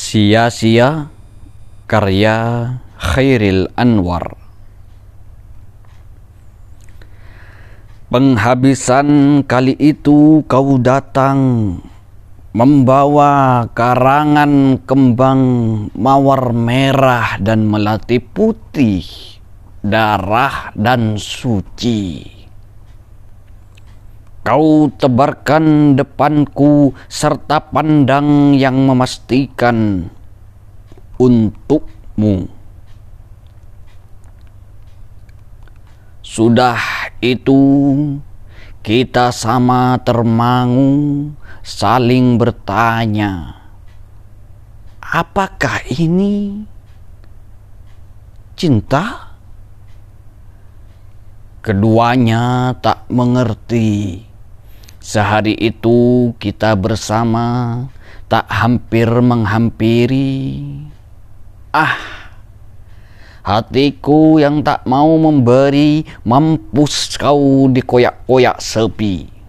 Sia-sia karya Khairil Anwar Penghabisan kali itu kau datang membawa karangan kembang mawar merah dan melati putih, darah dan suci. Kau tebarkan depanku serta pandang yang memastikan untukmu. Sudah itu kita sama termangu saling bertanya. Apakah ini cinta? Keduanya tak mengerti Sehari itu kita bersama tak hampir menghampiri. Ah, hatiku yang tak mau memberi mampus kau dikoyak-koyak sepi.